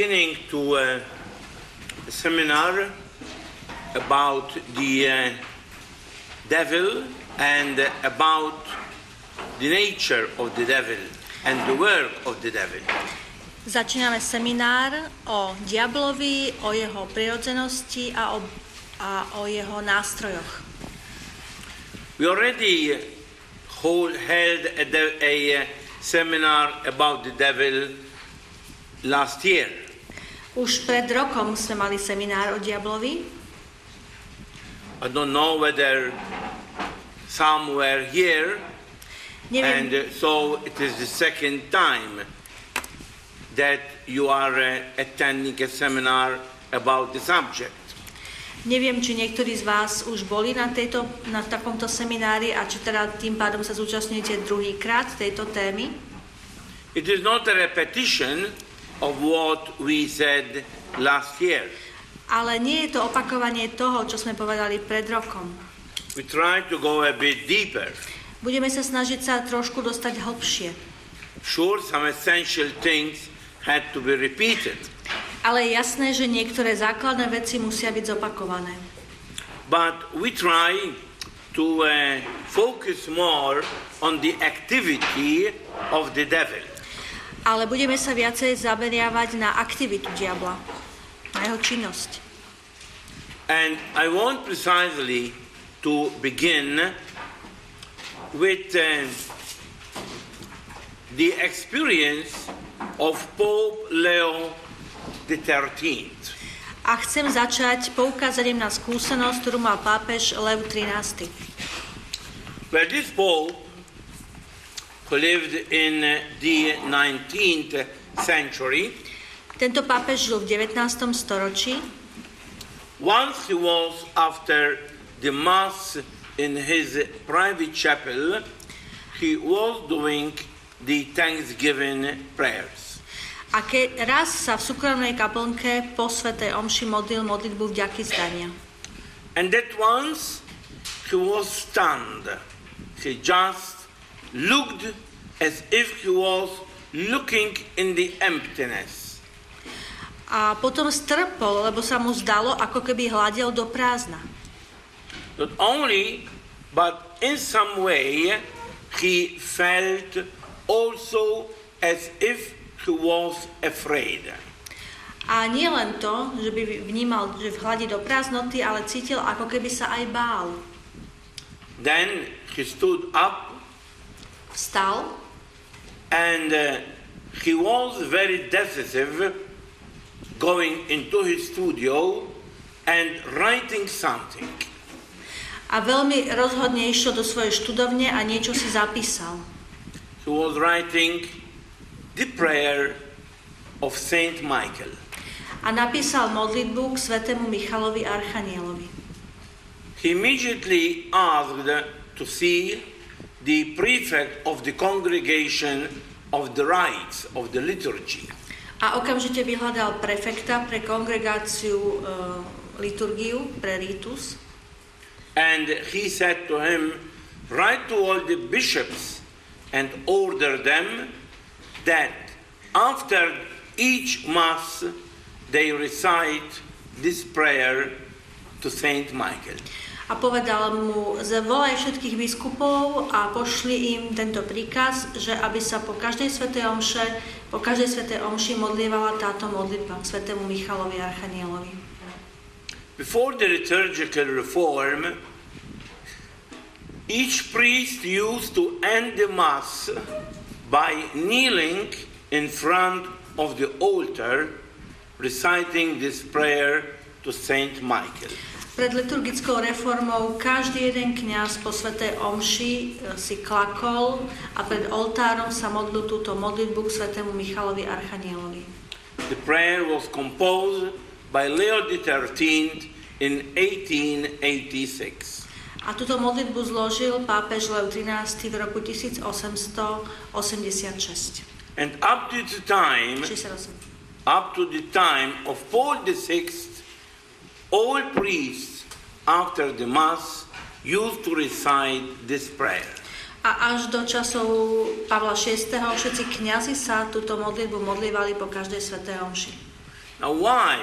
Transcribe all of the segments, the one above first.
beginning to uh, a seminar about the uh, devil and about the nature of the devil and the work of the devil. Začíname seminár o diablovi, o jeho prirodzenosti a o, a o jeho nástrojoch. We already hold, held a, a seminar about the devil last year. Už pred rokom sme mali seminár o diablovi. I don't know whether some were here, and Neviem, uh, so it is the second time that you are uh, attending a seminar about the subject. neviem, či niektorí z vás už boli na, tejto, na takomto seminári a či teda tým pádom sa zúčastňujete druhýkrát tejto témy. It is not a repetition of what we said last year. Ale nie je to opakovanie toho, čo sme povedali pred rokom. We try to go a bit deeper. Budeme sa snažiť sa trošku dostať hlbšie. Sure, some essential things had to be repeated, Ale je jasné, že niektoré základné veci musia byť zopakované. but we try to uh, focus more on the activity of the devil. Ale budeme sa viacej zameriavať na aktivitu diabla, na jeho činnosť. And I want precisely to begin with uh, the experience of Pope Leo XIII. A chcem začať poukázaním na skúsenosť, ktorú mal pápež Lev XIII. Well, this Pope, who lived in the 19th century, Tento pápež žil v 19. storočí. once he was after the Mass in his private chapel, he was doing the Thanksgiving prayers. A keď raz sa v súkromnej kaplnke po svetej omši modlil modlitbu vďaky zdania. And at once he was stunned. He just looked as if he was looking in the emptiness. A potom strpol, lebo sa mu zdalo, ako keby hľadel do prázdna. Not only, but in some way, he felt also as if he was afraid. A nie len to, že by vnímal, že hľadí do prázdnoty, ale cítil, ako keby sa aj bál. Then he stood up Vstal and uh, he was very decisive going into his studio and writing something. a veľmi rozhodne išiel do svojej študovne a niečo si zapísal. He was writing the prayer of Saint Michael. A napísal modlitbu k svetému Michalovi Archanielovi. He immediately asked to see the prefect of the congregation of the rites of the liturgy. A okamžite vyhľadal prefekta pre kongregáciu e, liturgiu, pre ritus. And he said to him, Write to all the bishops and order them that after each Mass they recite this prayer to Saint Michael. A povedal mu, zavolaj všetkých biskupov a pošli im tento príkaz, že aby sa po každej svetej omše, po každej svetej omši modlievala táto modlitba k svetému Michalovi Archanielovi. Before the liturgical reform, each priest used to end the Mass by kneeling in front of the altar, reciting this prayer to Saint Michael. Pred liturgickou reformou každý jeden kňaz po svetej omši e, si klakol a pred oltárom sa modlil túto modlitbu k svetému Michalovi Archanielovi. The prayer was composed by Leo XIII in 1886. A túto modlitbu zložil pápež Lev XIII v roku 1886. And up to the time, 68. up to the time of Paul VI, all priests after the Mass used to recite this prayer. A až do časov Pavla VI. všetci kňazi sa túto modlitbu modlívali po každej svetej omši. Now, why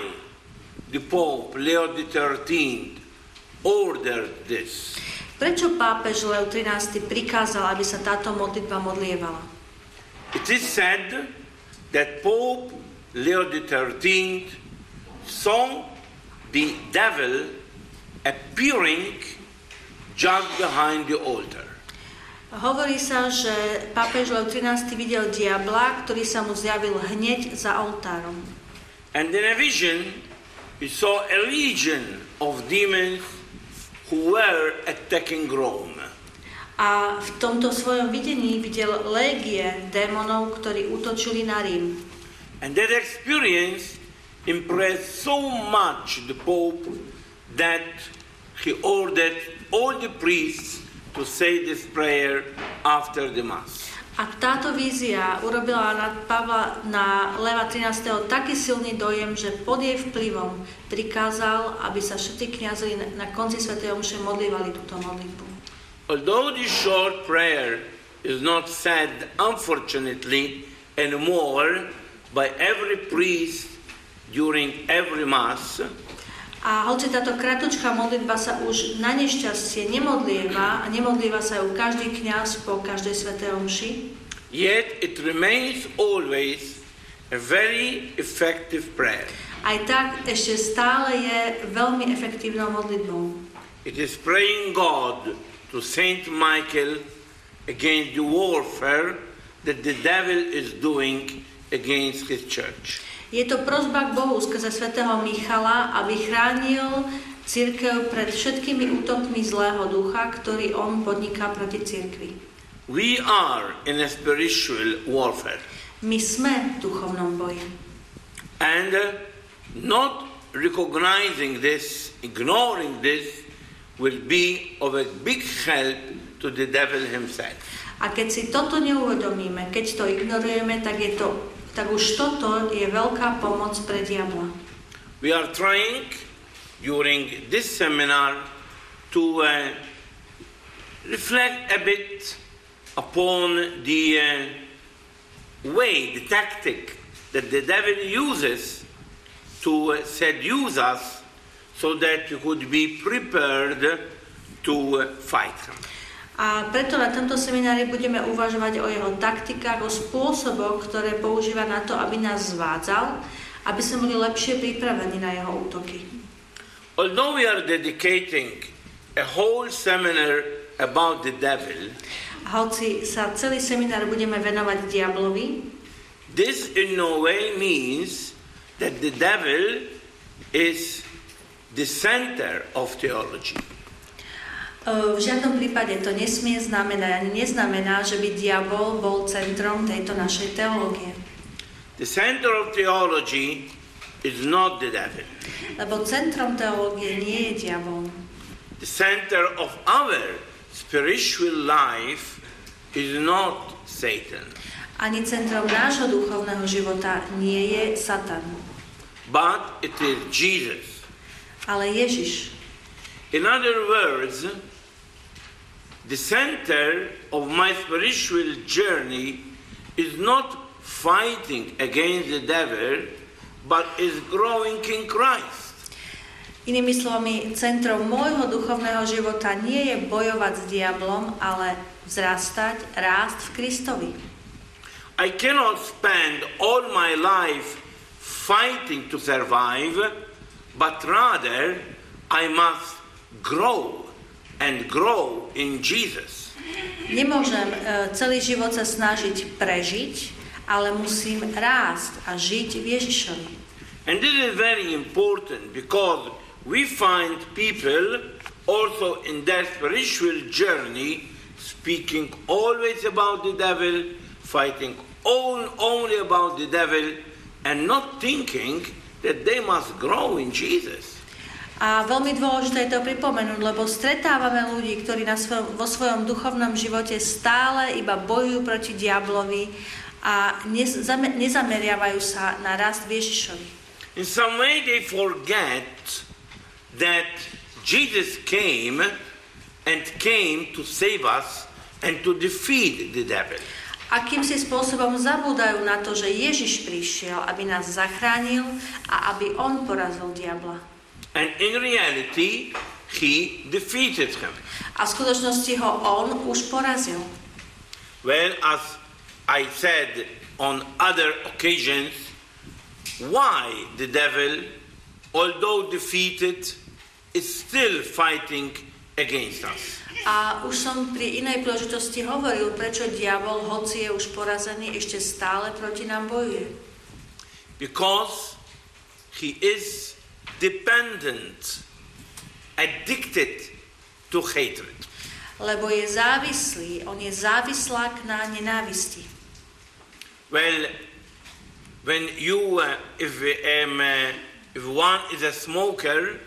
the Pope Leo XIII ordered this? Prečo pápež Leo XIII prikázal, aby sa táto modlitba modlievala? It is said that Pope Leo XIII saw the devil appearing just behind the altar. Hovorí sa, že pápež Leo XIII videl diabla, ktorý sa mu zjavil hneď za oltárom. And in a vision, he saw a legion of demons who were attacking Rome. A v tomto svojom videní videl légie démonov, ktorí útočili na Rím. And that experience impressed so much the Pope that he ordered all the priests to say this prayer after the Mass. A táto vízia urobila na Pavla na Leva 13. taký silný dojem, že pod jej vplyvom prikázal, aby sa všetci kniazy na konci Sv. Omše modlívali túto modlitbu. Although this short prayer is not said, unfortunately, anymore by every priest during every Mass, A hoci táto kratučká modlitba sa už na nešťastie nemodlieva a nemodlieva sa ju každý kňaz po každej svetej omši, yet it remains always a very effective prayer. aj tak ešte stále je veľmi efektívnou modlitbou. It is praying God to Saint Michael against the warfare that the devil is doing against his church. Je to prozba k Bohu skrze svätého Michala, aby chránil církev pred všetkými útokmi zlého ducha, ktorý on podniká proti církvi. We are in a spiritual warfare My sme v duchovnom boji. and uh, not recognizing this, ignoring this, will be of a big help to the devil himself. A keď si toto neuvedomíme, keď to ignorujeme, tak, je to, tak už toto je veľká pomoc pre diabla. We are trying during this seminar to uh, reflect a bit upon the uh, way, the tactic that the devil uses to uh, seduce us so that we could be prepared to uh, fight him. A preto na tomto seminári budeme uvažovať o jeho taktikách, o spôsoboch, ktoré používa na to, aby nás zvádzal, aby sme boli lepšie pripravení na jeho útoky. Although we are dedicating a whole seminar about the devil, hoci sa celý seminár budeme venovať diablovi, This in no way means that the devil is the center of theology. E, v žiadnom prípade to nesmie znamenať, ani neznamená, že by diabol bol centrom tejto našej teológie. The center of theology is not the devil. Lebo centrom teológie nie je diabol. The center of our spiritual life is not Satan, Ani centrom nášho duchovného života nie je Satan, but it is Jesus. ale Ježiš. In other words, the center of my spiritual journey is not fighting against the devil, but is growing in Christ. Inými slovami, centrom môjho duchovného života nie je bojovať s diablom, ale vzrastať, rásť v Kristovi. I cannot spend all my life fighting to survive, but rather I must grow and grow in Jesus. Nemôžem e, celý život sa snažiť prežiť, ale musím rásť a žiť v Ježišovi. And this is very important because we find people also in their spiritual journey speaking always about the devil, fighting all, only about the devil, and not thinking that they must grow in Jesus. A veľmi dôležité je to pripomenúť, lebo stretávame ľudí, ktorí na svojom, vo svojom duchovnom živote stále iba bojujú proti diablovi a nez, zame, nezameriavajú sa na rast Ježišovi. In some way, they forget that Jesus came and came to save us and to defeat the devil. Akým si spôsobom zabúdajú na to, že Ježiš prišiel, aby nás zachránil a aby on porazil diabla. And in reality, he defeated him. A v skutočnosti ho on už porazil. Well, as I said on other occasions, why the devil, although defeated, is still fighting against us? A už som pri inej príležitosti hovoril, prečo diabol, hoci je už porazený, ešte stále proti nám bojuje. Because he is dependent, addicted to hatred. Lebo je závislý, on je závislák na nenávisti. Well, when you, uh, if, um, uh, if one is a smoker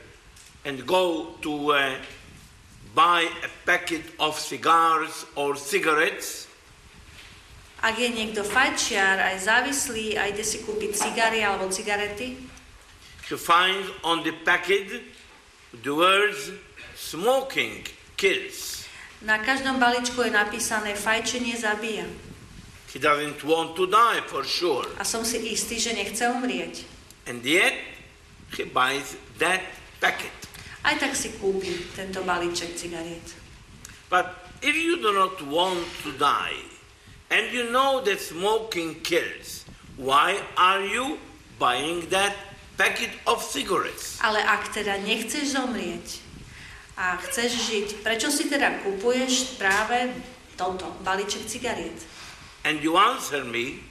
and go to uh, buy a packet of cigars or cigarettes, Ak je niekto fajčiar, aj závislý a ide si kúpiť cigary alebo cigarety, you find on the packet the words smoking kills. na každom balíčku je napísané fajčenie zabíja. He doesn't want to die for sure. A som si istý, že nechce umrieť. And yet, he buys that packet. Aj tak si kúpi tento balíček cigariet. But if you do not want to die, and you know that smoking kills, why are you buying that packet of cigarettes? Ale ak teda nechceš zomrieť a chceš žiť, prečo si teda kupuješ práve toto, balíček cigariet? And you answer me,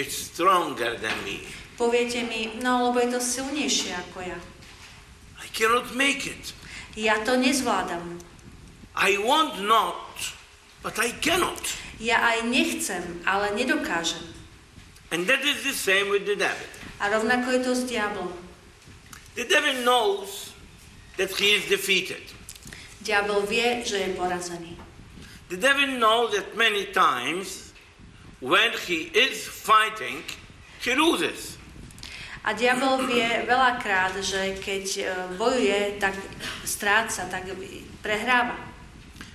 it's stronger than me. Poviete mi, no lebo je to silnejšie ako ja. I cannot make it. Ja to nezvládam. I want not, but I cannot. Ja aj nechcem, ale nedokážem. And that is the same with the devil. A rovnako je to s diablom. The devil knows that he is defeated. Diabol vie, že je porazený. The devil knows that many times when he is fighting, he loses. A diabol vie veľakrát, že keď e, bojuje, tak stráca, tak prehráva.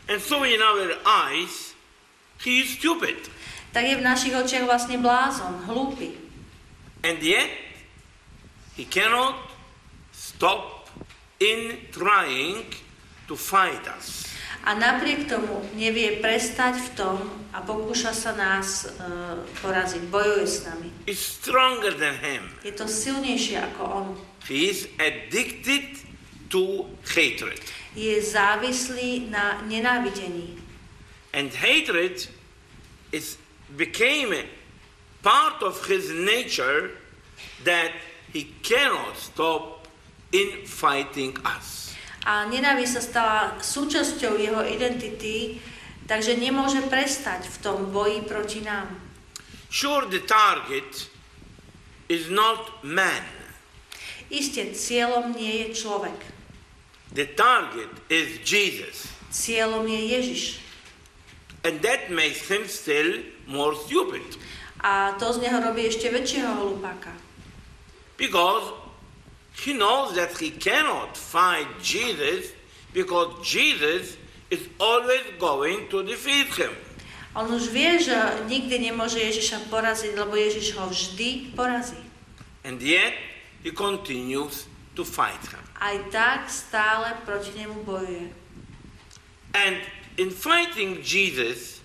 And so in our eyes, he is stupid. Tak je v našich očiach vlastne blázon, hlúpy. And yet, he cannot stop in trying to fight us. A napriek tomu nevie prestať v tom a pokúša sa nás uh, poraziť, bojuje s nami. Is stronger than him. Je to silnejšie ako on. He is addicted to hatred. Je závislý na nenávidení. And hatred is became part of his nature that he cannot stop in fighting us. A nenávisť sa stala súčasťou jeho identity, takže nemôže prestať v tom boji proti nám. Sure, the target is not man. Isté, cieľom nie je človek. The target is Jesus. Cieľom je Ježiš. And that makes him still more stupid. A to z neho robí ešte väčšieho hlupáka. Because he knows that he cannot fight Jesus because Jesus is always going to defeat him. On už vie, že nikdy nemôže Ježiša poraziť, lebo Ježiš ho vždy porazí. And yet he continues to fight him. Aj tak stále proti nemu bojuje. And in fighting Jesus,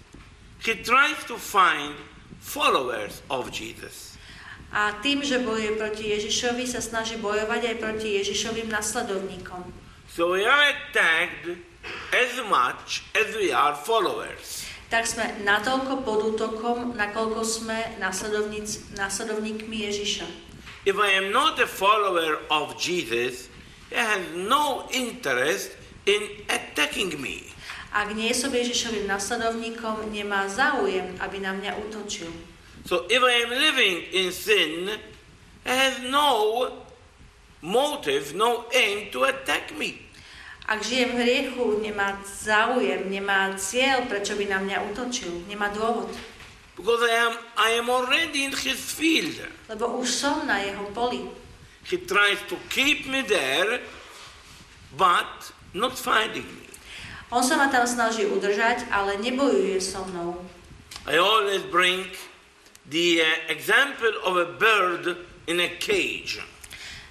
he tries to find followers of Jesus. A tým, že bojuje proti Ježišovi, sa snaží bojovať aj proti Ježišovým nasledovníkom. So we are attacked as much as we are followers. Tak sme natoľko pod útokom, nakoľko sme nasledovníkmi Ježiša. If I am not a follower of Jesus, he has no interest in attacking me. Ak nie som Ježišovým nasledovníkom, nemá záujem, aby na mňa útočil. So if I am living in sin, he has no motive, no aim to attack me. Ak žijem v hriechu, nemá záujem, nemá cieľ, prečo by na mňa útočil. Nemá dôvod. Because I am, I am already in his field. Lebo už som na jeho poli. He tries to keep me there, but not finding me. On sa ma tam snaží udržať, ale nebojuje so mnou. I always bring the uh, example of a bird in a cage.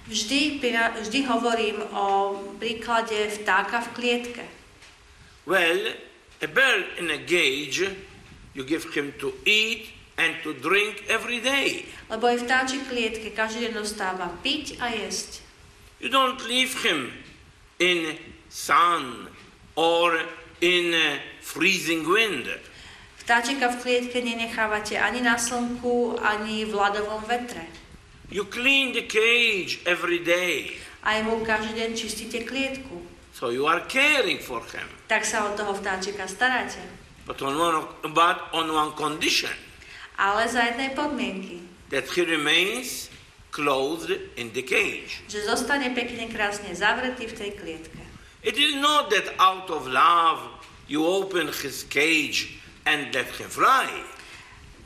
Vždy, vždy hovorím o príklade vtáka v klietke. Well, a bird in a cage, you give him to eat and to drink every day. Lebo aj vtáčik v klietke každý deň dostáva piť a jesť. You don't leave him in sun or in uh, freezing wind. Vtáčika v klietke nenechávate ani na slnku, ani v ľadovom vetre. You clean the cage every day. Aj mu každý deň čistíte klietku. So you are caring for him. Tak sa od toho vtáčika staráte. But on one, but on one condition Ale za jednej podmienky. that he remains clothed in the cage. Že zostane pekne krásne zavretý v tej klietke. It is not that out of love you open his cage and let him fly.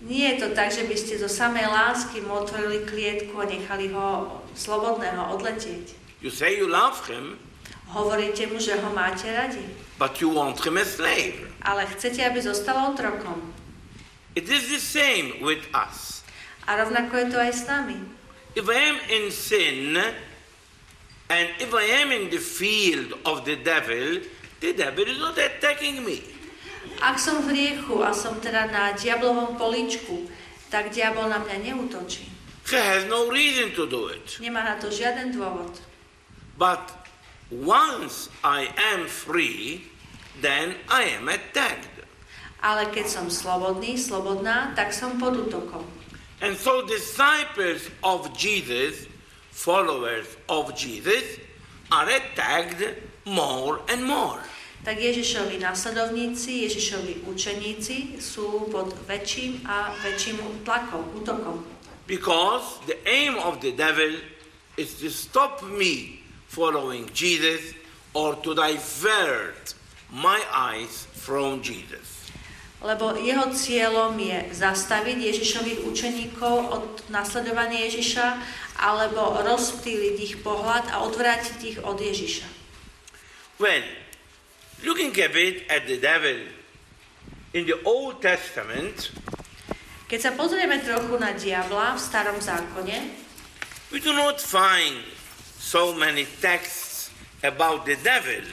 Nie je to tak, že by ste zo samej lásky mu otvorili klietku a nechali ho slobodného odletieť. You say you love him, Hovoríte mu, že ho máte radi, but you want him a slave. ale chcete, aby zostal otrokom. It is the same with us. A rovnako je to aj s nami. If I am in sin and if I am in the field of the devil, the devil is not attacking me. Ak som v hriechu a som teda na diablovom políčku, tak diabol na mňa neútočí. He has no reason to do it. Nemá na to žiaden dôvod. But once I am free, then I am attacked. Ale keď som slobodný, slobodná, tak som pod útokom. And so disciples of Jesus, followers of Jesus, are attacked more and more. Tak Ježišovi následovníci, Ježišovi učeníci sú pod väčším a väčším tlakom, útokom. Because the aim of the devil is to stop me following Jesus or to divert my eyes from Jesus. Lebo jeho cieľom je zastaviť Ježišových učeníkov od nasledovania Ježiša alebo rozptýliť ich pohľad a odvrátiť ich od Ježiša. Well, looking a bit at the devil in the Old Testament, Keď sa pozrieme trochu na diabla v starom zákone, we do not find so many texts about the devil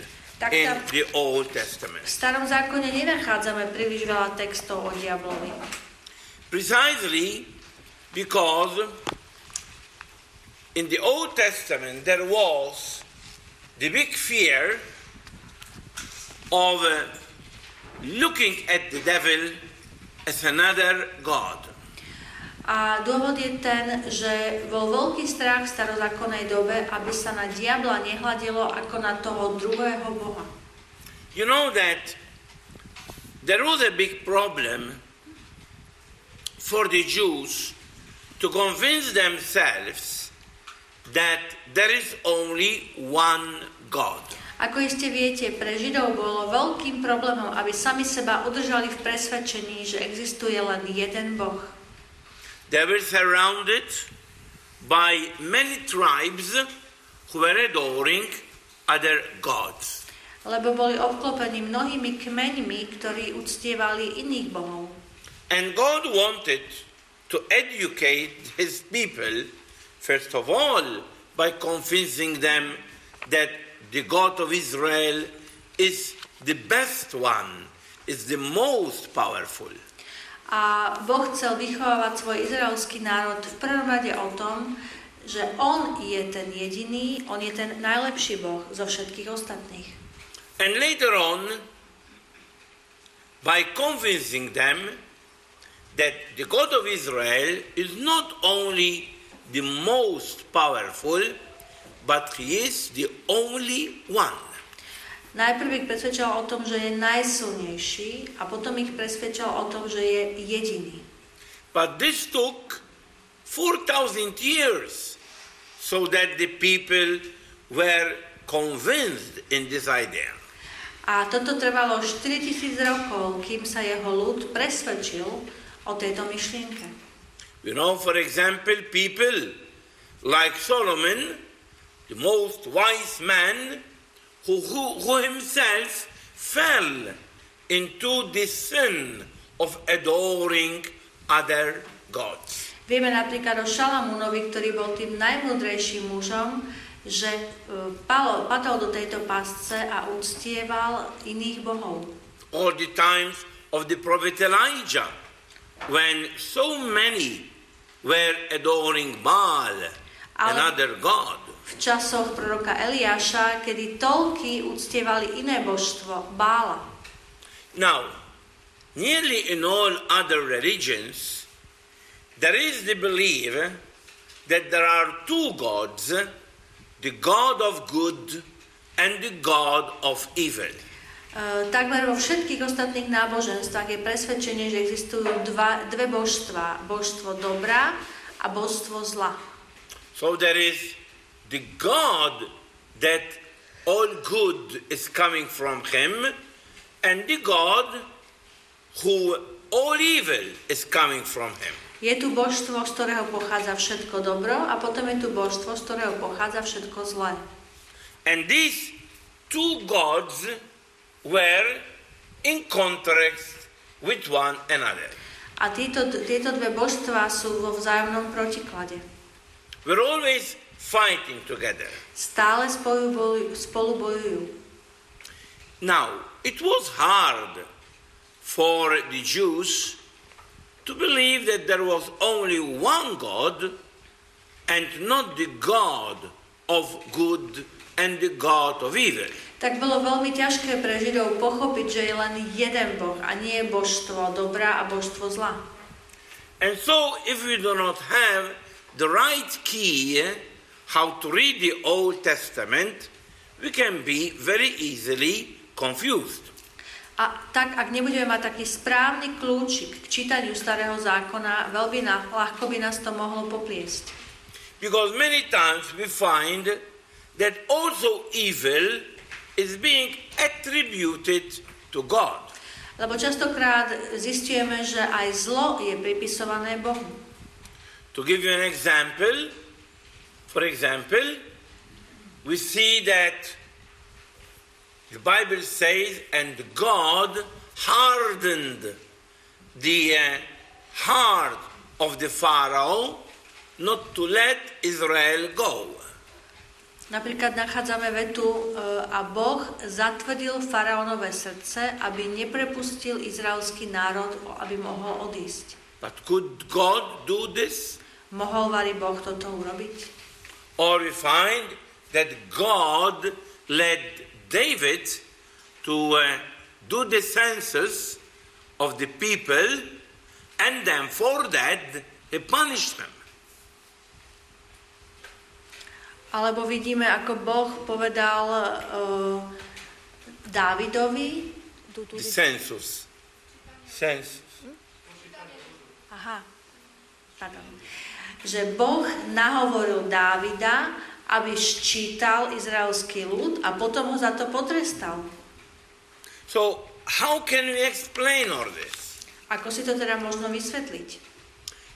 Tak in tam- the Old v Testament. starom zákone nenachádzame príliš veľa textov o diablovi. Precisely because in the Old Testament there was the big fear of looking at the devil as another God. A dôvod je ten, že bol veľký strach v starozákonnej dobe, aby sa na diabla nehľadelo ako na toho druhého boha. You know that there was a big problem for the Jews to convince themselves that there is only one God. Ako iste viete, pre Židov bolo veľkým problémom, aby sami seba udržali v presvedčení, že existuje len jeden boh. They were surrounded by many tribes who were adoring other gods. Lebo boli obklopení mnohými kmeňmi, ktorí uctievali iných bohov. And God wanted to educate his people, first of all, by convincing them that the God of Israel is the best one, is the most powerful. A Boh chcel vychovávať svoj izraelský národ v prvom rade o tom, že On je ten jediný, On je ten najlepší Boh zo všetkých ostatných. And later on, by convincing them that the God of Israel is not only the most powerful, but he is the only one. Najprv ich presvedčal o tom, že je najsilnejší a potom ich presvedčal o tom, že je jediný. But this took 4,000 years so that the people were convinced in this idea. A toto trvalo 4000 rokov, kým sa jeho ľud presvedčil o tejto myšlienke. You know, for example, people like Solomon, the most wise man, who, who, who himself fell into the sin of adoring other gods. Vieme napríklad o Šalamúnovi, ktorý bol tým najmudrejším mužom, že palo, padol do tejto pasce a uctieval iných bohov. All the times of the prophet Elijah, when so many were adoring Baal, Ale- another god. V časoch proroka Eliáša, kedy toľky uctievali iné božstvo, Bála. Now, nearly in all other religions, there is the belief that there are two gods the God of good and the God of evil. E, takmer vo všetkých ostatných náboženstvách je presvedčenie, že existujú dva, dve božstva. Božstvo dobra a božstvo zla. So there is the God that all good is coming from him, and the God who all evil is coming from him. Je tu božstvo, z ktorého pochádza všetko dobro a potom je tu božstvo, z ktorého pochádza všetko zlé. And these two gods were in contrast with one another. A títo, tieto dve božstvá sú vo vzájomnom protiklade. We're always fighting together. Stále spolu bojujú, spolu bojujú. Now, it was hard for the Jews to believe that there was only one God and not the God of good and the God of evil. Tak bolo veľmi ťažké pre Židov pochopiť, že je len jeden Boh a nie je božstvo dobra a božstvo zla. And so, if we do not have the right key how to read the Old Testament, we can be very easily confused. A tak, ak nebudeme mať taký správny kľúčik k čítaniu starého zákona, veľmi na, ľahko by nás to mohlo popliesť. Because many times we find that also evil is being attributed to God. Lebo častokrát zistujeme, že aj zlo je pripisované Bohu. To give you an example, for example, we see that the Bible says, and God hardened the uh, heart of the Pharaoh not to let Israel go. Napríklad nachádzame vetu a Boh zatvrdil faraónové srdce, aby neprepustil izraelský národ, aby mohol odísť. But could God do this? Mohol vari Boh toto urobiť? Or we find that God led David to uh, do the census of the people, and then for that he punished them. Alebo vidíme, ako Boh povedal uh, Dávidovi, tu, tu, The census. Census. aha, pardon, že Boh nahovoril Dávida, aby ščítal izraelský ľud a potom ho za to potrestal. So, how can we explain all this? Ako si to teda možno vysvetliť?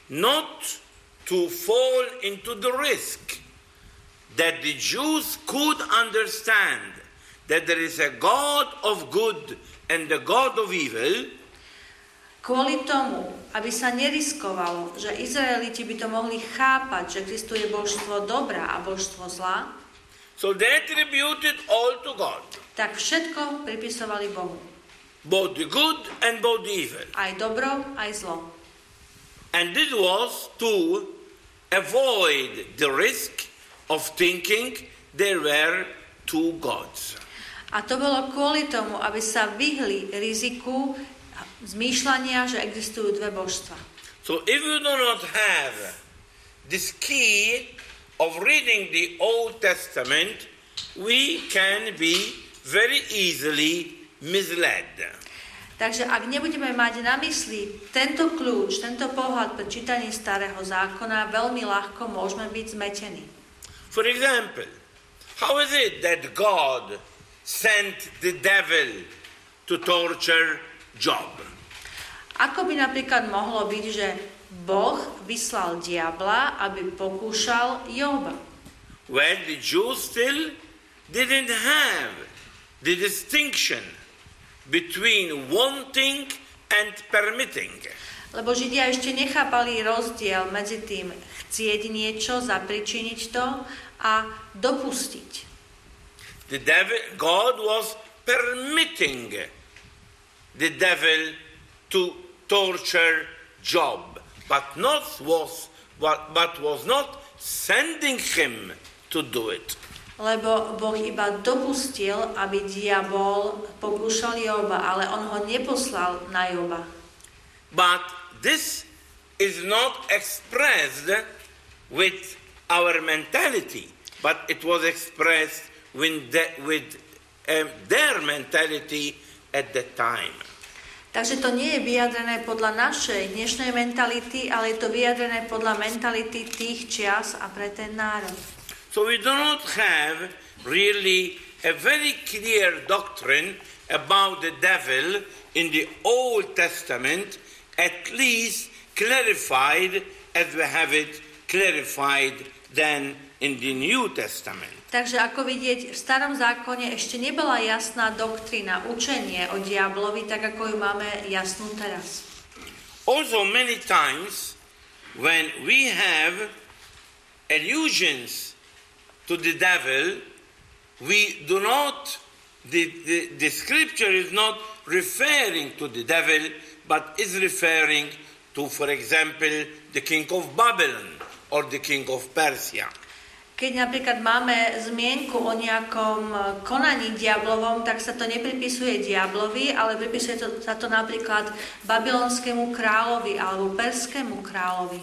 Not to fall into the risk that the Jews could understand that there is a God of good and a God of evil, Kvôli tomu, aby sa neriskovalo, že Izraeliti by to mohli chápať, že existuje božstvo dobra a božstvo zla, so they attributed all to God, tak všetko pripisovali Bohu. both the good and both evil. Aj dobro, aj zlo. And this was to avoid the risk of thinking there were two gods. A to bolo kvôli tomu, aby sa vyhli riziku zmýšľania, že existujú dve božstva. So if you do not have this key of reading the Old Testament, we can be very easily misled. Takže ak nebudeme mať na mysli tento kľúč, tento pohľad pri čítaní starého zákona, veľmi ľahko môžeme byť zmetení. For example, how is it that God sent the devil to torture Job? Ako by napríklad mohlo byť, že Boh vyslal diabla, aby pokúšal Joba? Well, the Jews still didn't have the distinction between wanting and permitting. Lebo Židia ešte nechápali rozdiel medzi tým chcieť niečo, zapričiniť to a dopustiť. The devil, God was permitting the devil to torture Job, but not was but, but was not sending him to do it. Lebo Boh iba dopustil, aby diabol pokúšal Joba, ale on ho neposlal na Joba. But this is not expressed with our mentality, but it was expressed with, the, with um, their mentality at the time. Takže to nie je vyjadrené podľa našej dnešnej mentality, ale je to vyjadrené podľa mentality tých čias a pre ten národ. So we do not have really a very clear doctrine about the devil in the Old Testament, at least clarified as we have it clarified then in the New Testament. Takže ako vidieť, v starom zákone ešte nebola jasná doktrína, učenie o diablovi, tak ako ju máme jasnú teraz. Also many times when we have allusions to the devil, we do not, the, the, the scripture is not referring to the devil, but is referring to, for example, the king of Babylon or the king of Persia. Keď napríklad máme zmienku o nejakom konaní diablovom, tak sa to nepripisuje diablovi, ale pripisuje to, sa to napríklad babylonskému kráľovi alebo perskému kráľovi.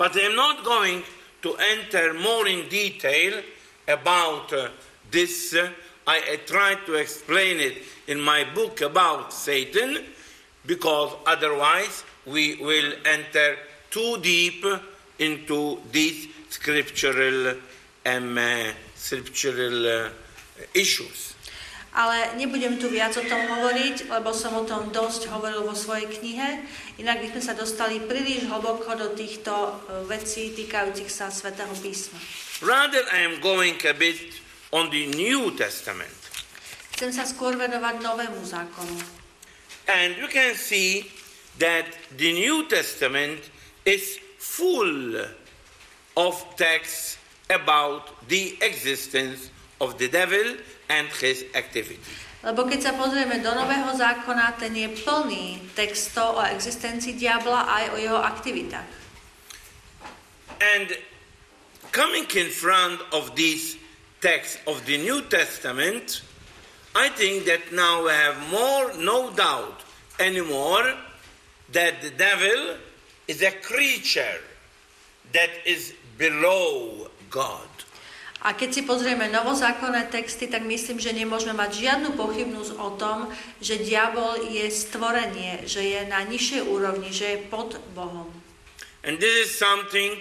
But I'm not going to enter more in detail about uh, this. Uh, I, I tried to explain it in my book about Satan because otherwise we will enter too deep into these scriptural, um, scriptural uh, issues. Ale nebudem tu viac o tom hovoriť, lebo som o tom dosť hovoril vo svojej knihe. Inak by sme sa dostali príliš hlboko do týchto uh, vecí týkajúcich sa Svetého písma. Rather, I am going a bit on the New Testament. Chcem sa skôr venovať novému zákonu. And you can see that the New Testament is full of texts about the existence of the devil and his activity. Lebo keď sa pozrieme do Nového zákona, ten je plný textov o existencii diabla aj o jeho aktivitách. And coming in front of these texts of the New Testament, I think that now we have more no doubt anymore that the devil is a creature that is below God. A keď si pozrieme novozákonné texty, tak myslím, že nemôžeme mať žiadnu pochybnosť o tom, že diabol je stvorenie, že je na nižšej úrovni, že je pod Bohom. And this is something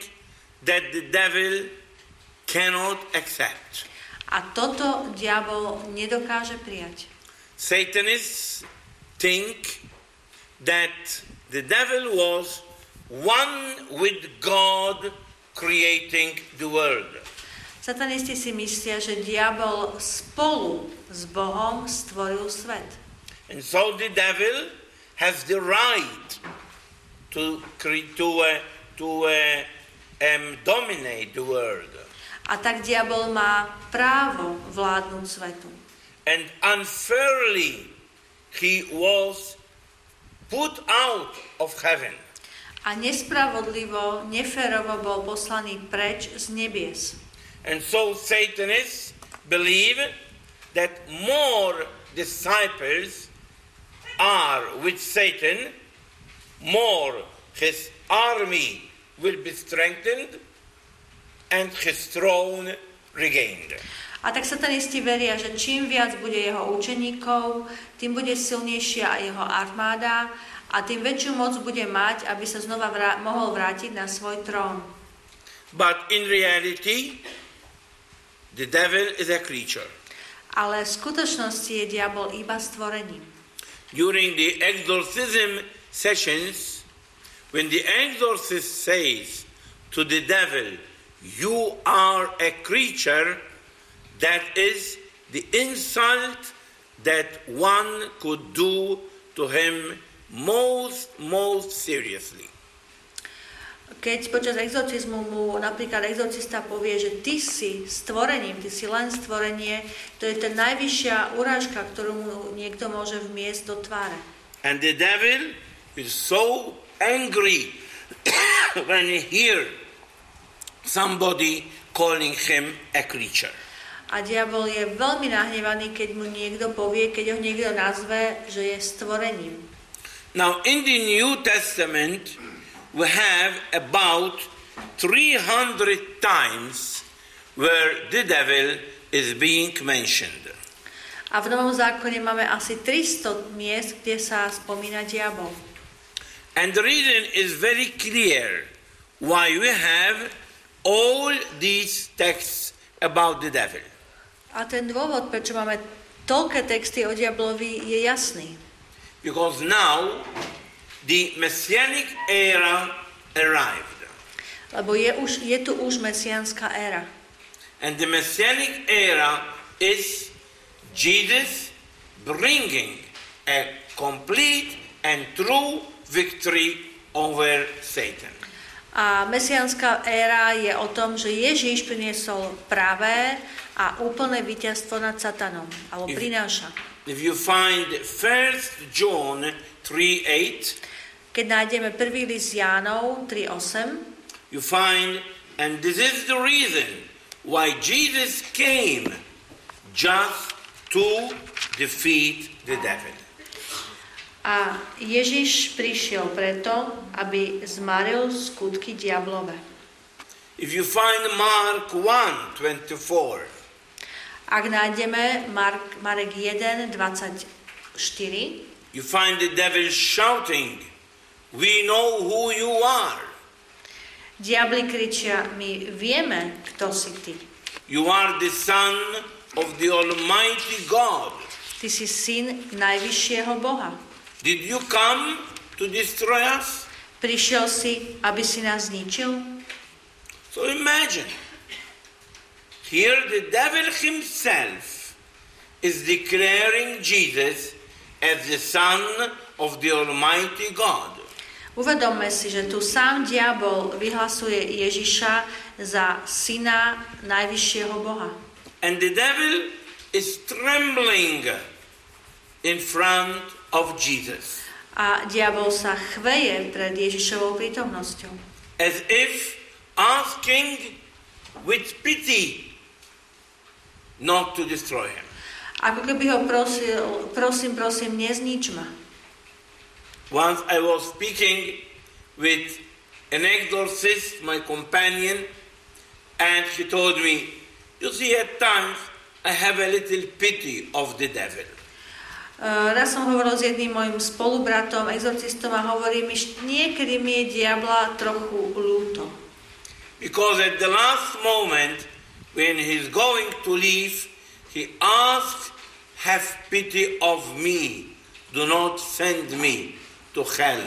that the devil cannot accept. A toto diabol nedokáže prijať. Satanists think that the devil was one with God creating the world. Satanisti si myslia, že diabol spolu s Bohom stvoril svet. And so the devil has the right to, to, uh, to uh, um, dominate the world. A tak diabol má právo vládnuť svetu. And unfairly he was put out of heaven. A nespravodlivo, neférovo bol poslaný preč z nebies. And so Satanists believe that more disciples are with Satan, more his army will be strengthened and his throne regained. A tak satanisti veria, že čím viac bude jeho učeníkov, tým bude silnejšia aj jeho armáda a tým väčšiu moc bude mať, aby sa znova vrá- mohol vrátiť na svoj trón. But in reality, the devil is a creature. Ale v skutočnosti je diabol iba stvorením. During the exorcism sessions, when the exorcist says to the devil, You are a creature, that is the insult that one could do to him most, most seriously. Keď počas exorcizmu mu napríklad exorcista povie, že ty si stvorením, ty si len stvorenie, to je tá najvyššia urážka, ktorú mu niekto môže vmiesť do tváre. And the devil is so angry when he hear somebody calling him a creature. A diabol je veľmi nahnevaný, keď mu niekto povie, keď ho niekto nazve, že je stvorením. Now, in the New Testament, we have about 300 times where the devil is being mentioned. A v Novom zákone máme asi 300 miest, kde sa spomína diabol. And the reason is very clear why we have all these texts about the devil. A ten dôvod, prečo máme toľké texty o diablovi, je jasný. Because now the messianic era arrived. Lebo je, už, je tu už mesianská éra. And the messianic era is Jesus bringing a complete and true victory over Satan. A mesianská éra je o tom, že Ježíš priniesol pravé a úplné víťazstvo nad Satanom. Alebo prináša. If you find 1 John 3:8, Keď nájdeme prvý list Jánov 3.8, you find, and this is the reason why Jesus came just to defeat the devil. a Ježiš prišiel preto, aby zmaril skutky diablove. If you find Mark 1 24, Ak nájdeme Mark, Marek 1, 24, you find the devil shouting, We know who you are. diabli kričia, my vieme, kto si ty. You are the Son of the Almighty God. Ty si syn najvyššieho Boha. Did you come to destroy us? Prišiel si, aby si nás zničil? So imagine. Here the devil himself is declaring Jesus as the Son of the Almighty God. Uvedomme si, že tu sám diabol vyhlasuje Ježiša za syna najvyššieho Boha. And the devil is trembling in front of Jesus, A diabol sa chveje pred Ježišovou prítomnosťou. as if asking with pity not to destroy him. Ako keby ho prosil, prosím, prosím, neznič ma. Once I was speaking with an exorcist, my companion, and he told me, You see, at times I have a little pity of the devil. Uh, raz som hovoril s jedným mojim spolubratom, exorcistom a hovorí mi, niekedy mi je diabla trochu ľúto. Because at the last moment, when he's going to leave, he asked, Have pity of me. Do not send me to hell.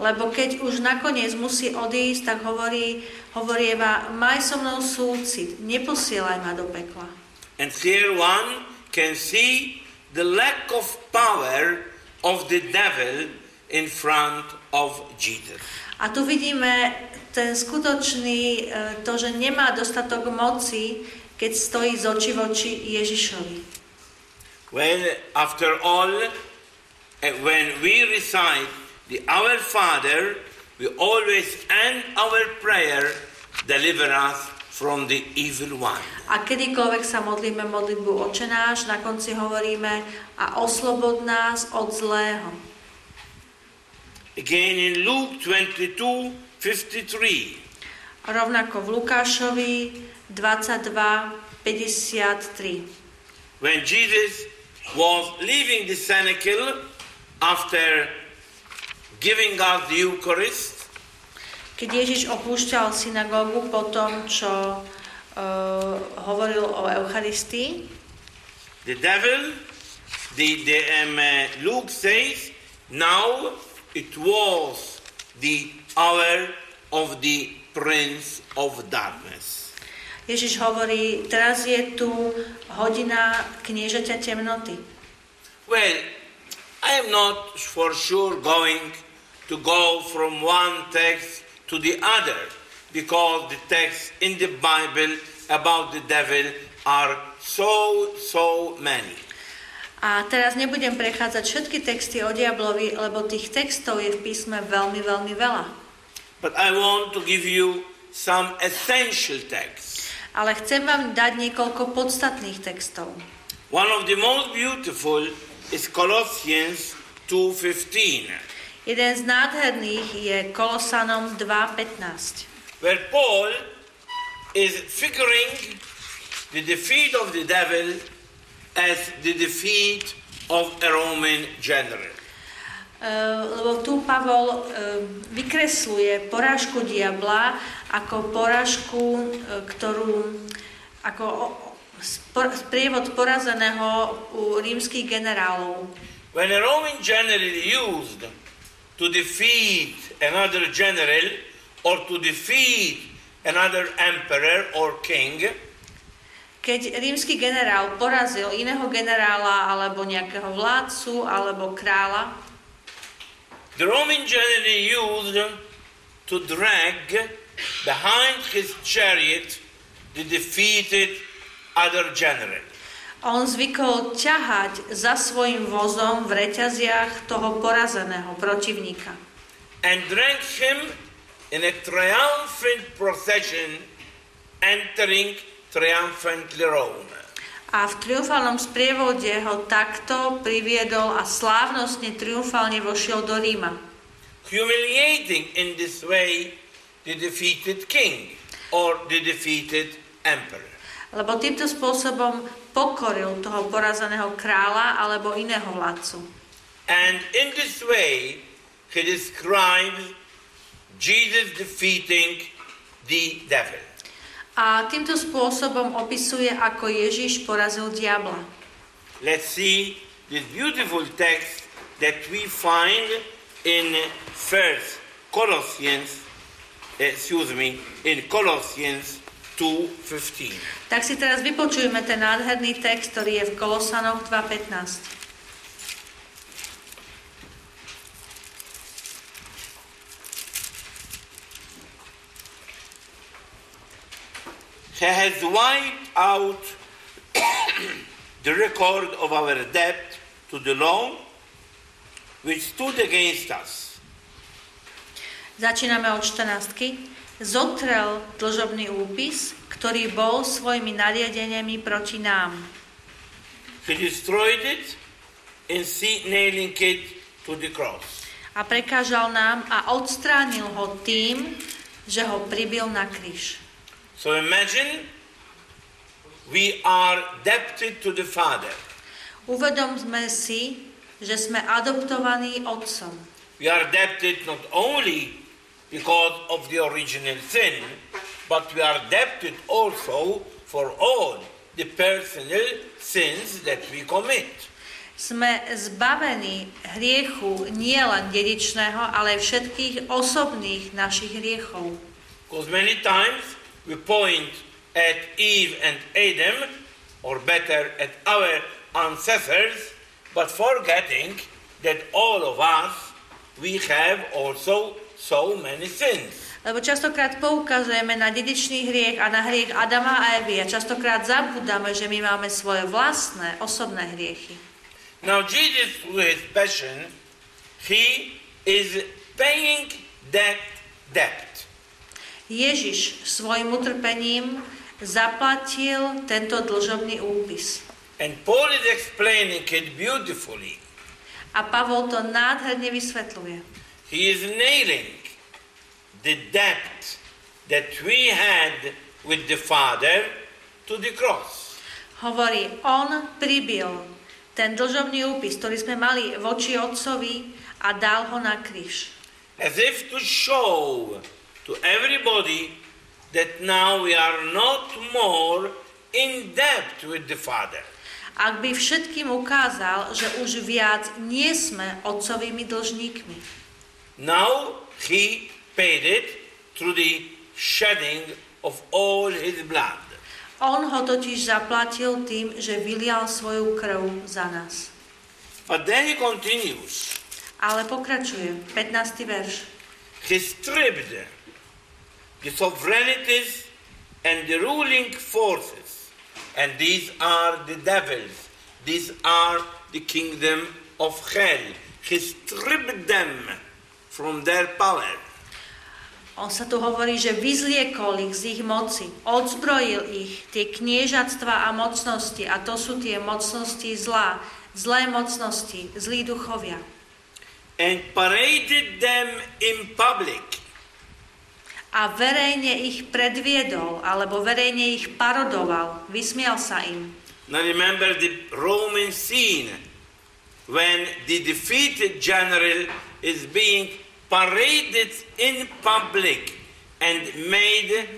Lebo keď už nakoniec musí odísť, tak hovorí, hovorieva, maj so mnou súcit, neposielaj ma do pekla. And here one can see the lack of power of the devil in front of Jesus. A tu vidíme ten skutočný, e, to, že nemá dostatok moci, keď stojí z oči v oči Ježišovi. Well, after all, eh, when we recite the Our Father, we always end our prayer, deliver us from the evil one. A kedykoľvek sa modlíme modlitbu Oče náš, na konci hovoríme a oslobod nás od zlého. Again in Luke 22 53, Rovnako v Lukášovi 22, 53. when Jesus was leaving the cenacle after giving us the Eucharist, Keď Ježiš opúšťal synagógu po tom, čo uh, hovoril o Eucharistii, the devil, the, the um, Luke says, now it was the hour of the prince of darkness. Ježiš hovorí, teraz je tu hodina kniežaťa temnoty. Well, I am not for sure going to go from one text to the other because the texts in the Bible about the devil are so, so many. A teraz nebudem prechádzať všetky texty o diablovi, lebo tých textov je v písme veľmi, veľmi veľa. But I want to give you some essential texts. Ale chcem vám dať niekoľko podstatných textov. One of the most beautiful is Colossians 2:15, Jeden z nádherných je Kolosanom 2.15, where Paul is figuring the defeat of the devil as the defeat of a Roman general. Uh, lebo tu Pavol uh, vykresluje porážku diabla ako porážku, uh, ktorú ako sprievod porazeného u rímskych generálov. When a Roman general used to defeat another general or to defeat another emperor or king, Keď rímsky generál porazil iného generála alebo nejakého vládcu alebo kráľa, the Roman general used to drag behind his chariot the defeated other general. on zvykol ťahať za svojim vozom v reťaziach toho porazeného protivníka. and drank him in a triumphant procession entering triumphantly Rome. A v triumfálnom sprievode ho takto priviedol a slávnostne triumfálne vošiel do Ríma. Humiliating in this way the defeated king or the defeated emperor. Lebo týmto spôsobom pokoril toho porazeného kráľa alebo iného vládcu. And in this way he describes Jesus defeating the devil. A týmto spôsobom opisuje, ako Ježiš porazil diabla. Let's see this beautiful text that we find in First Colossians, excuse me, in Colossians 2:15. Tak si teraz vypočujeme ten nádherný text, ktorý je v Kolosanoch 2.15. has wiped out the record of our debt to the law, which stood against us. Začíname od 14. Zotrel dlžobný úpis, ktorý bol svojimi nariadeniami proti nám. He destroyed it see- nailing it to the cross. A prekážal nám a odstránil ho tým, že ho pribil na kríž. So imagine we are adapted to the Father. Uvedomme si, že sme adoptovaní otcom. We are adapted not only because of the original sin, but we are adapted also for all the personal sins that we commit. Sme zbavení hriechu nielen dedičného, ale všetkých osobných našich hriechov. Because many times we point at Eve and Adam, or better, at our ancestors, but forgetting that all of us, we have also so many sins. Lebo častokrát poukazujeme na dedičný hriech a na hriech Adama a Evy a častokrát zabúdame, že my máme svoje vlastné osobné hriechy. Now, Jesus, through his passion, he is paying that debt. Ježiš svojim utrpením zaplatil tento dlžobný úpis. And Paul is explaining it beautifully. A Pavol to nádherne vysvetľuje. He is nailing the debt that we had with the Father to the cross. Hovorí, on pribil ten dlžobný úpis, ktorý sme mali voči otcovi a dal ho na kríž. As if to show to everybody that now we are not more in debt with the Father. Ak by všetkým ukázal, že už viac nie sme otcovými dlžníkmi. Now he paid it through the shedding of all his blood. On ho totiž zaplatil tým, že vylial svoju krv za nás. But then he continues. Ale pokračuje, 15. verš. He stripped the sovereignties and the ruling forces. And these are the devils. These are the kingdom of hell. He stripped them from their power. On sa tu hovorí, že vyzliekol ich z ich moci, odzbrojil ich, tie kniežatstva a mocnosti, a to sú tie mocnosti zlá, zlé mocnosti, zlí duchovia. And paraded them in public. A verejne ich predviedol, alebo verejne ich parodoval, vysmial sa im. Now remember the Roman scene when the defeated general is being paraded in public and made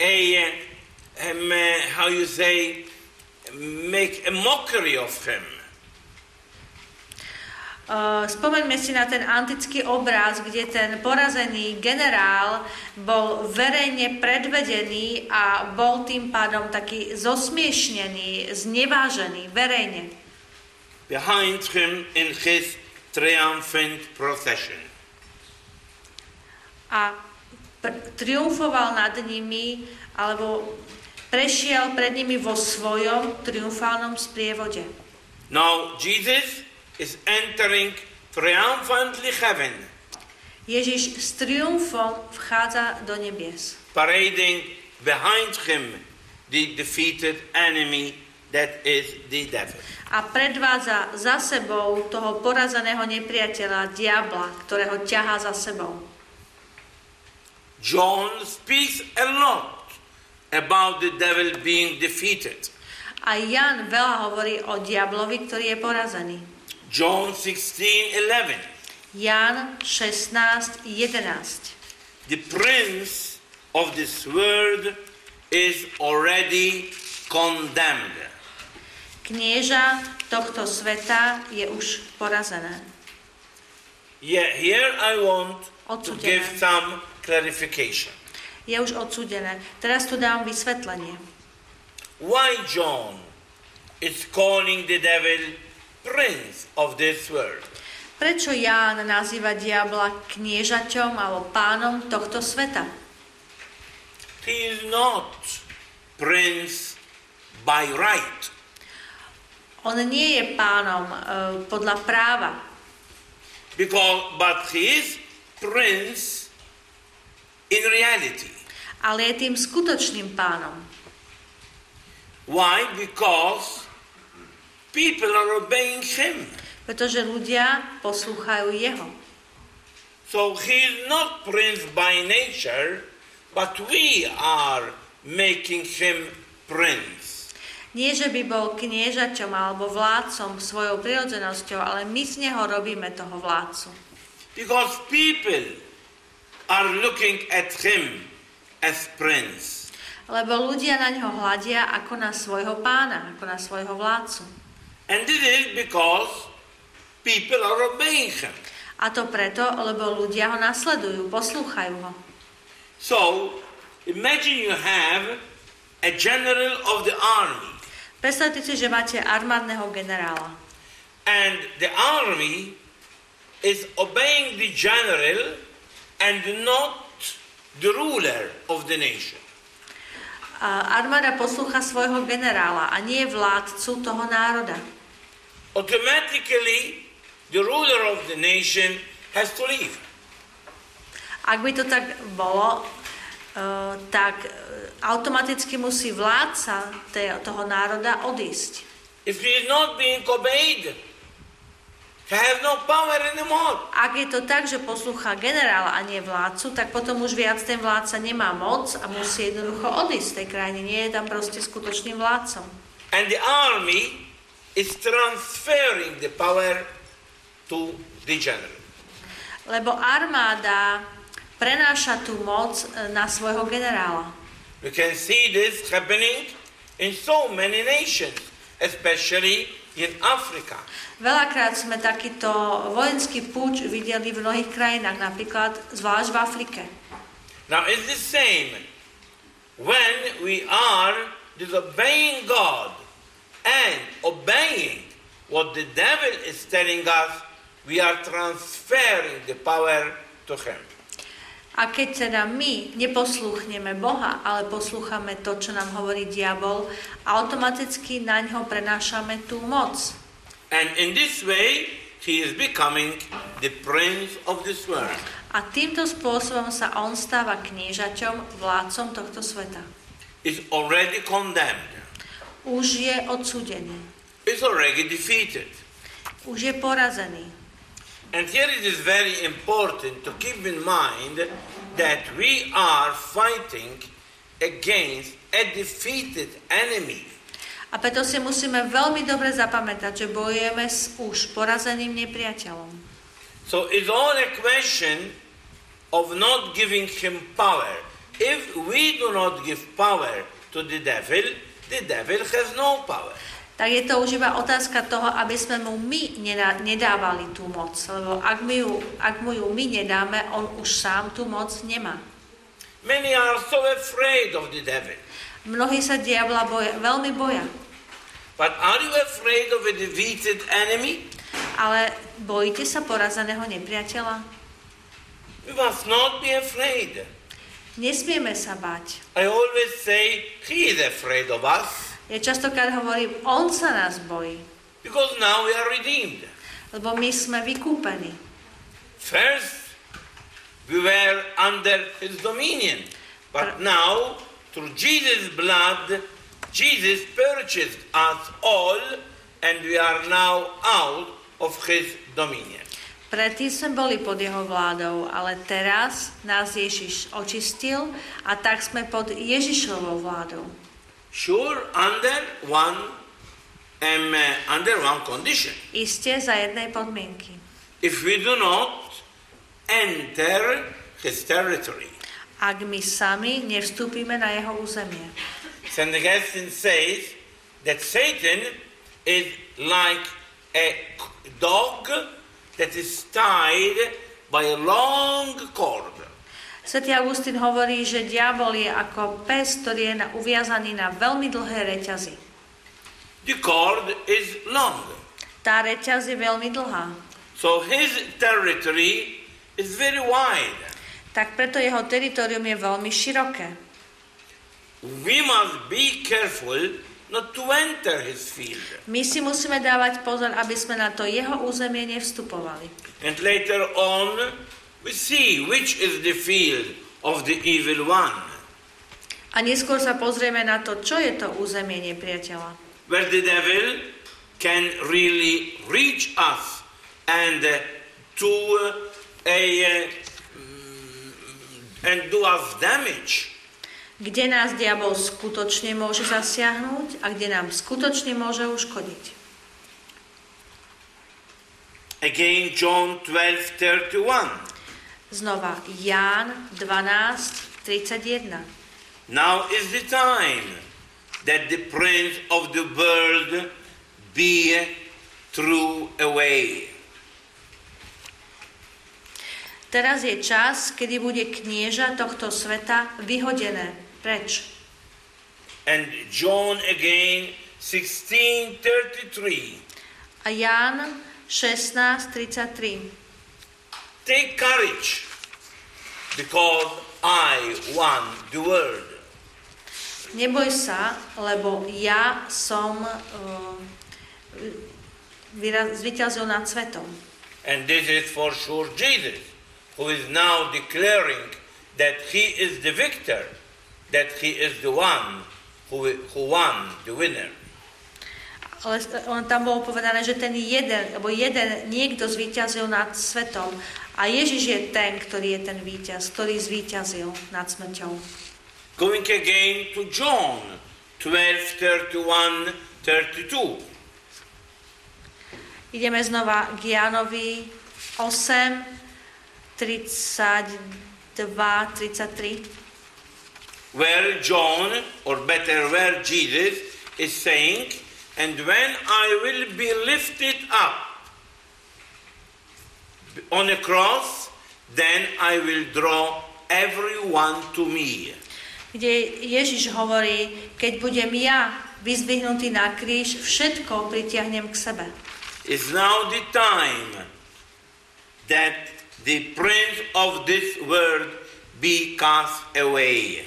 a, um, uh, how you say, make a mockery of him. Uh, spomeňme si na ten antický obraz, kde ten porazený generál bol verejne predvedený a bol tým pádom taký zosmiešnený, znevážený verejne. Behind him in his triumphant procession. A triumfoval nad nimi, alebo prešiel pred nimi vo svojom triumfálnom sprievode. Now Jesus is entering triumphantly heaven, Ježiš s triumfom vchádza do nebies. parading behind him the defeated enemy that is the devil. A predvádza za sebou toho porazeného nepriateľa, diabla, ktorého ťahá za sebou. John speaks a lot about the devil being defeated. A Jan veľa hovorí o diablovi, ktorý je porazený. John 16:11. Jan 16, 11. The prince of this world is already condemned. Knieža tohto sveta je už porazené. Yeah, here I want to Odsudené. give some clarification. Je už odsudené. Teraz tu dám vysvetlenie. Why John is calling the devil prince of this world? Prečo Ján nazýva diabla kniežaťom alebo pánom tohto sveta? He is not prince by right. On nie je pánom e, podľa práva, Because but he is prince in reality. ale je tým skutočným pánom. Why? Because people are obeying him. Pretože ľudia poslúchajú jeho. So he is not prince by nature, but we are making him prince. Nie, že by bol kniežaťom alebo vládcom svojou prirodzenosťou, ale my z neho robíme toho vládcu. Because people are looking at him as prince. Lebo ľudia na ňo hľadia ako na svojho pána, ako na svojho vládcu. And this is because people are obeying him. A to preto, lebo ľudia ho nasledujú, poslúchajú ho. So imagine you have a general of the army, Predstavte si, že máte armádneho generála. and the army is obeying the general and not the ruler of the nation. A armáda poslúcha svojho generála a nie vládcu toho národa. Automatically, the ruler of the nation has to leave. Ak by to tak bolo, eh, tak eh, automaticky musí vládca tej- toho národa odísť. If he is not being obeyed, he has no power anymore. Ak je to tak, že poslúcha generála a nie vládcu, tak potom už viac ten vládca nemá moc a musí jednoducho odísť z tej krajiny. Nie je tam proste skutočným vládcom. And the army is transferring the power to the general. Lebo armáda prenáša tú moc eh, na svojho generála. We can see this happening in so many nations, especially in Africa. Veľakrát sme takýto vojenský púč videli v mnohých krajinách, napríklad zvlášť v Afrike. Now, it's the same when we are disobeying God and obeying what the devil is telling us, we are transferring the power to him. A keď teda my neposlúchneme Boha, ale poslúchame to, čo nám hovorí diabol, automaticky na ňo prenášame tú moc. And in this way, he is becoming the prince of this world. A týmto spôsobom sa on stáva kniežaťom, vládcom tohto sveta. Is already condemned. Už je odsudený. Is already defeated. Už je porazený. And here it is very important to keep in mind that we are fighting against a defeated enemy. A preto si musíme veľmi dobre zapamätať, že bojujeme s už porazeným nepriateľom. So it's all a question of not giving him power. If we do not give power to the devil, the devil has no power. Tak je to už iba otázka toho, aby sme mu my nedá- nedávali tú moc. Lebo ak, my ju, ak mu ju my nedáme, on už sám tú moc nemá. Many are so afraid of the devil. Mnohí sa diabla boja, veľmi boja. But are you afraid of a defeated enemy? Ale bojíte sa porazeného nepriateľa? We must not be afraid. Nesmieme sa báť. I always say he is afraid of us Ja častokrát hovorím, on sa nás bojí, because now we are redeemed. lebo my sme vykúpení. First, we were under his dominion. But now, through Jesus' blood, Jesus purchased us all, and we are now out of his dominion. Predtým sme boli pod jeho vládou, ale teraz nás Ježiš očistil a tak sme pod Ježišovou vládou. Sure, under one, um, uh, under one condition. Isté za jednej podmienky. If we do not enter his territory. Ak my sami nevstúpime na jeho územie. St. Augustine says that Satan is like a dog that is tied by a long cord. Svetý Augustín hovorí, že diabol je ako pes, ktorý je na, uviazaný na veľmi dlhé reťazy. The cord is long, Tá reťaz je veľmi dlhá. so his territory is very wide. Tak preto jeho teritorium je veľmi široké. We must be careful not to enter his field. My si musíme dávať pozor, aby sme na to jeho územie nevstupovali. And later on, we see which is the field of the evil one, A neskôr sa pozrieme na to, čo je to územie nepriateľa. where the devil can really reach us and uh, to uh, a uh, mm, and do us damage. Kde nás diabol skutočne môže zasiahnuť a kde nám skutočne môže uškodiť. Again, John 12:31. Znova Ján 12, 31. Now is the time that the prince of the world be thrown away. Teraz je čas, kedy bude knieža tohto sveta vyhodené preč. And John again 16:33. A Ján 16.33. Take courage, because I won the world. Neboj sa, lebo ja som uh, nad svetom. And this is for sure Jesus, who is now declaring that he is the victor, that he is the one who, who won, the winner. Ale on tam bolo povedané, že ten jeden, alebo jeden niekto zvíťazil nad svetom a Ježiš je ten, ktorý je ten víťaz, ktorý zvíťazil nad smrťou. Going again to John 12, 31, 32. Ideme znova k Jánovi 8, 32, 33. Where John, or better, where Jesus is saying, And when I will be lifted up on a cross, then I will draw everyone to me. kde Ježiš hovorí, keď budem ja vyzdvihnutý na kríž, všetko pritiahnem k sebe. is now the time that the prince of this world be cast away.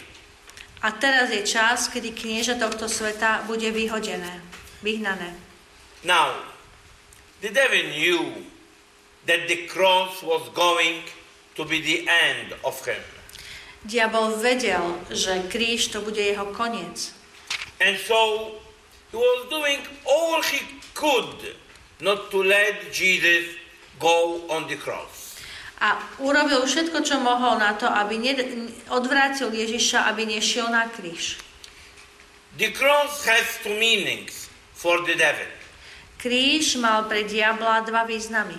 A teraz je čas, kedy knieža tohto sveta bude vyhodené, vyhnané. Now, the devil knew that the cross was going to be the end of him. Diabol vedel, že kríž to bude jeho koniec. And so he was doing all he could not to let Jesus go on the cross. A urobil všetko, čo mohol na to, aby ned- odvrátil Ježiša, aby nešiel na kríž. The cross has two meanings for the devil Kríž mal pre diabla dva významy.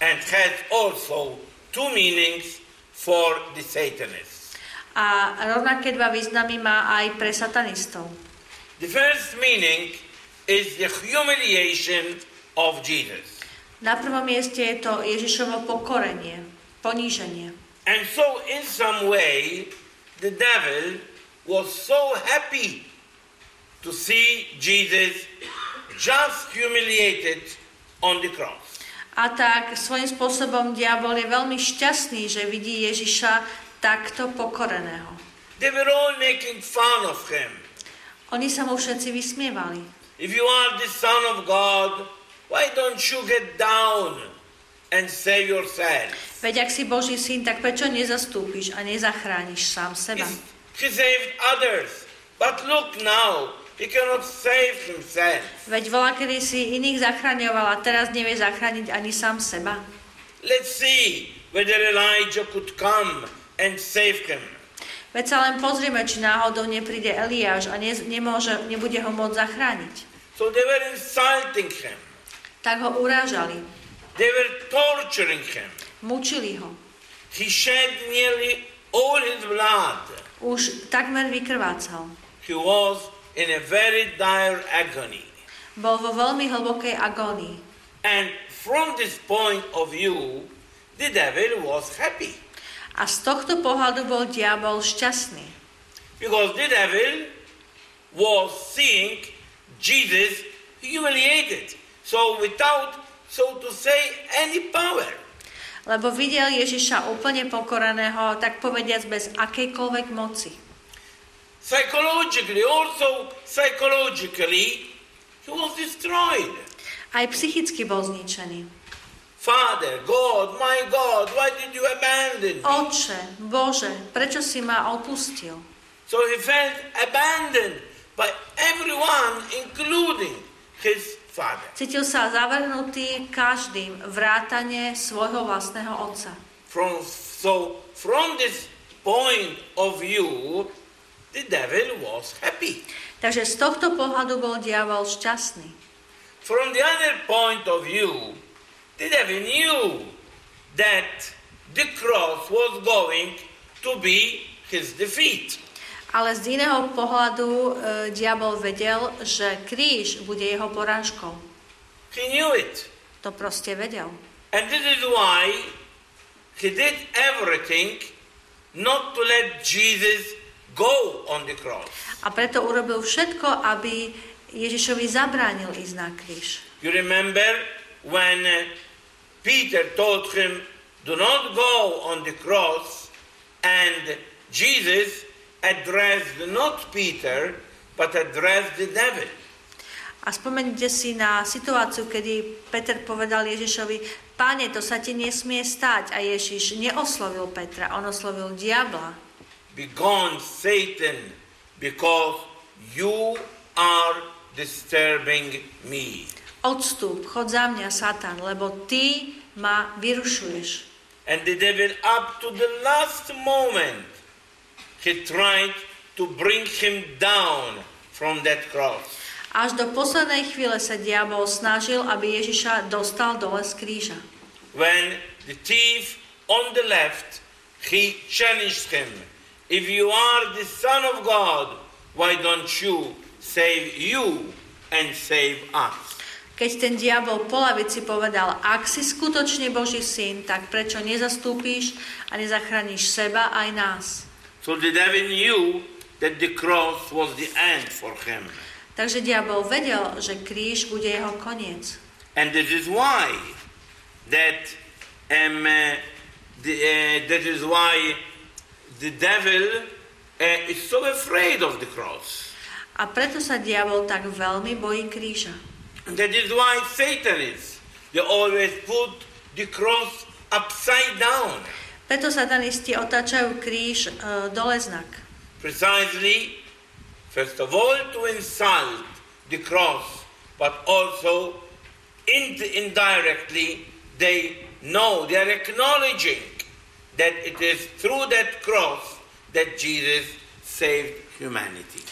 and has also two meanings for the Satanists. A rovnaké dva významy má aj pre satanistov. The first meaning is the humiliation of Jesus. Na prvom mieste je to Ježišovo pokorenie, poníženie. And so, in some way, the devil was so happy to see Jesus just humiliated on the cross. A tak svojím spôsobom diabol je veľmi šťastný, že vidí Ježiša takto pokoreného. They were all making fun of him. Oni sa mu všetci vysmievali. If you are the Son of God, why don't you get down and save yourself? Veď ak si Boží syn, tak prečo nezastúpiš a nezachrániš sám seba? He, saved others. But look now, he cannot save himself. Veď volá, kedy si iných zachraňoval a teraz nevie zachrániť ani sám seba. Let's see whether Elijah could come and save him. Veď sa len pozrieme, či náhodou nepríde Eliáš a ne, nemôže, nebude ho môcť zachrániť. So they were insulting him. Tak ho urážali, They were torturing him. mučili ho. He shed nearly all his blood. Už takmer vykrvácal. He was in a very dire agony. Bol vo veľmi hlbokej agónii. And from this point of view, the devil was happy. A z tohto pohľadu bol diabol šťastný. Because the devil was seeing Jesus humiliated. So without, so to say, any power. Lebo videl Ježiša úplne pokoreného, tak povediac bez akejkoľvek moci. Psychologically, also psychologically, he was destroyed. Aj psychicky bol zničený. Father, God, my God, why did you abandon me? Oče, Bože, prečo si ma opustil? So he felt abandoned by everyone, including his father. Cítil sa zavrhnutý každým vrátane svojho vlastného otca. From, so from this point of view, the devil was happy. Takže z tohto pohľadu bol diabol šťastný. From the other point of view, the devil knew that the cross was going to be his defeat. Ale z iného pohľadu e, diabol vedel, že kríž bude jeho porážkou. He knew it. To proste vedel. And this is why he did everything not to let Jesus go on the cross. A preto urobil všetko, aby Ježišovi zabránil ísť na kríž. You remember when uh, Peter told him, Do not go on the cross, and Jesus addressed not Peter, but addressed the devil. A spomeňte si na situáciu, kedy Peter povedal Ježišovi, Pane, to sa ti nesmie stať. A Ježiš neoslovil Petra, on oslovil diabla. Begone, Satan, because you are disturbing me. Odstup, chod za mňa, Satan, lebo ty ma vyrušuješ. And the devil, up to the last moment, he tried to bring him down from that cross. Až do poslednej chvíle sa diabol snažil, aby Ježiša dostal dole z kríža. When the thief on the left, he challenged him. If you are the Son of God, why don't you save you and save us? Keď ten diabol po lavici povedal, ak si skutočne Boží syn, tak prečo nezastúpíš a nezachrániš seba aj nás? So the devil knew that the cross was the end for him. Takže diabol vedel, že kríž bude jeho koniec. And this is why that um, uh, the, uh, that is why the devil uh, is so afraid of the cross. A preto sa diabol tak veľmi bojí kríža. And that is why Satan is. They always put the cross upside down. Preto satanisti otáčajú kríž uh, dole znak. Precisely, first of all, to insult the cross, but also in- indirectly, they know, they are acknowledging that it is through that cross that Jesus saved humanity.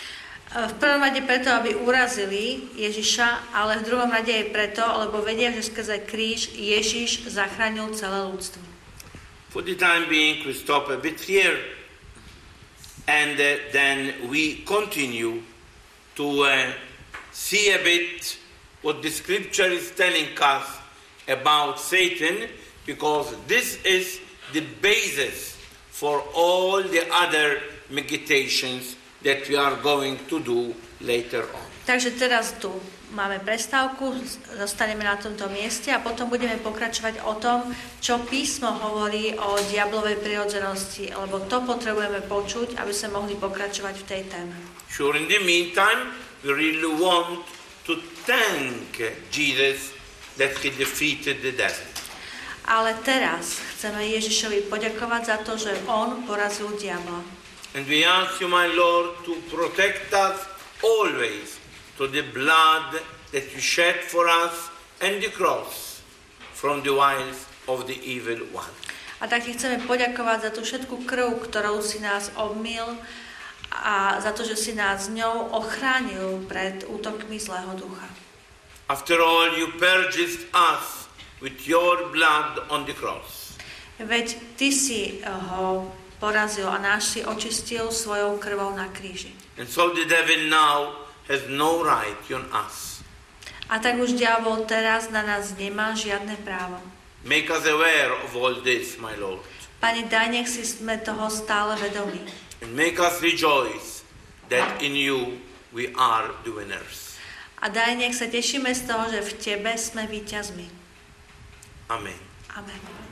E, V prvom rade preto, aby urazili Ježiša, ale v druhom rade aj preto, lebo vedia, že skrze kríž Ježiš zachránil celé ľudstvo. For the time being, we stop a bit here and uh, then we continue to uh, see a bit what the scripture is telling us about Satan because this is the basis for all the other meditations that we are going to do later on. Takže teraz tu máme prestávku, zostaneme na tomto mieste a potom budeme pokračovať o tom, čo písmo hovorí o diablovej prirodzenosti, lebo to potrebujeme počuť, aby sme mohli pokračovať v tej téme. Sure, in the meantime, we really want to thank Jesus that he defeated the devil. Ale teraz chceme Ježišovi poďakovať za to, že on porazil diabla. And we ask you, my Lord, to protect us always to the blood that you shed for us and the cross from the wiles of the evil one. A tak ti chceme poďakovať za tú všetku krv, ktorou si nás obmil a za to, že si nás ňou ochránil pred útokmi zlého ducha. After all, you purchased us with your blood on the cross. Veď ty si ho porazil a náš si očistil svojou krvou na kríži. And so the devil now has no right on us. A tak už diabol teraz na nás nemá žiadne právo. Make us aware of all this, my Lord. Pane, daj, nech si sme toho stále vedomí. And make us rejoice that in you we are the winners. A daj, nech sa tešíme z toho, že v Tebe sme víťazmi. Amen. Amen.